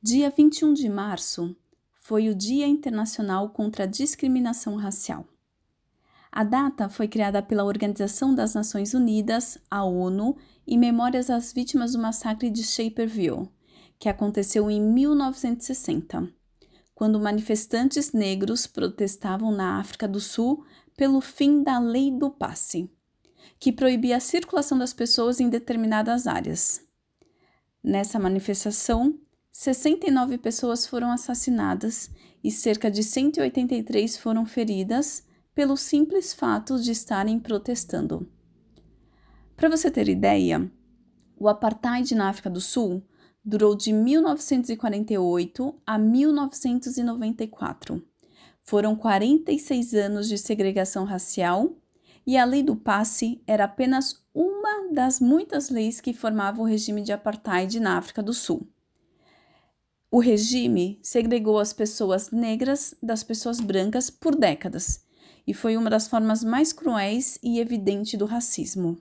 Dia 21 de março foi o Dia Internacional contra a Discriminação Racial. A data foi criada pela Organização das Nações Unidas, a ONU, em memórias às vítimas do massacre de Shaperville, que aconteceu em 1960, quando manifestantes negros protestavam na África do Sul pelo fim da Lei do Passe, que proibia a circulação das pessoas em determinadas áreas. Nessa manifestação, 69 pessoas foram assassinadas e cerca de 183 foram feridas pelo simples fato de estarem protestando. Para você ter ideia, o apartheid na África do Sul durou de 1948 a 1994. Foram 46 anos de segregação racial e a lei do passe era apenas uma das muitas leis que formavam o regime de apartheid na África do Sul. O regime segregou as pessoas negras das pessoas brancas por décadas e foi uma das formas mais cruéis e evidente do racismo.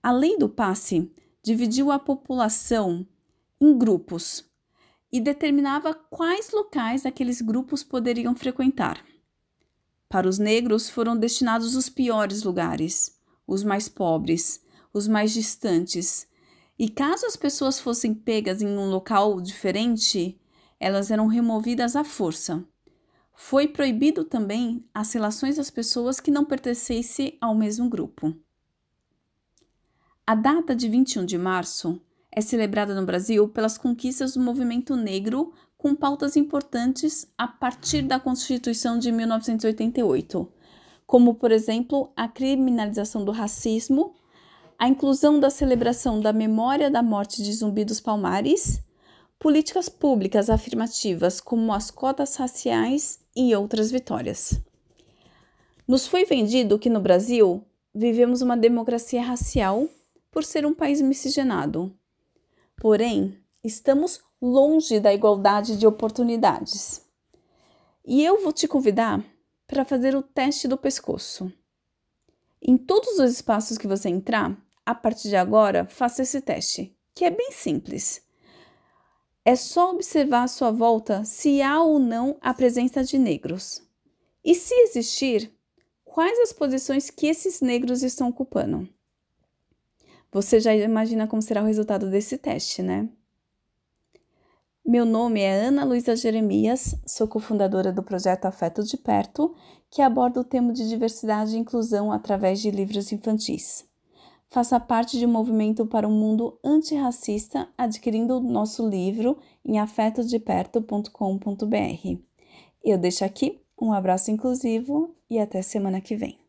A lei do passe dividiu a população em grupos e determinava quais locais aqueles grupos poderiam frequentar. Para os negros foram destinados os piores lugares, os mais pobres, os mais distantes e caso as pessoas fossem pegas em um local diferente, elas eram removidas à força. Foi proibido também as relações das pessoas que não pertencessem ao mesmo grupo. A data de 21 de março é celebrada no Brasil pelas conquistas do movimento negro com pautas importantes a partir da Constituição de 1988, como, por exemplo, a criminalização do racismo a inclusão da celebração da memória da morte de Zumbi dos Palmares, políticas públicas afirmativas como as cotas raciais e outras vitórias. Nos foi vendido que no Brasil vivemos uma democracia racial por ser um país miscigenado. Porém, estamos longe da igualdade de oportunidades. E eu vou te convidar para fazer o teste do pescoço. Em todos os espaços que você entrar, a partir de agora, faça esse teste, que é bem simples. É só observar à sua volta se há ou não a presença de negros. E se existir, quais as posições que esses negros estão ocupando? Você já imagina como será o resultado desse teste, né? Meu nome é Ana Luísa Jeremias, sou cofundadora do projeto Afeto de Perto, que aborda o tema de diversidade e inclusão através de livros infantis. Faça parte de um movimento para um mundo antirracista adquirindo o nosso livro em afetodeperto.com.br. Eu deixo aqui um abraço inclusivo e até semana que vem.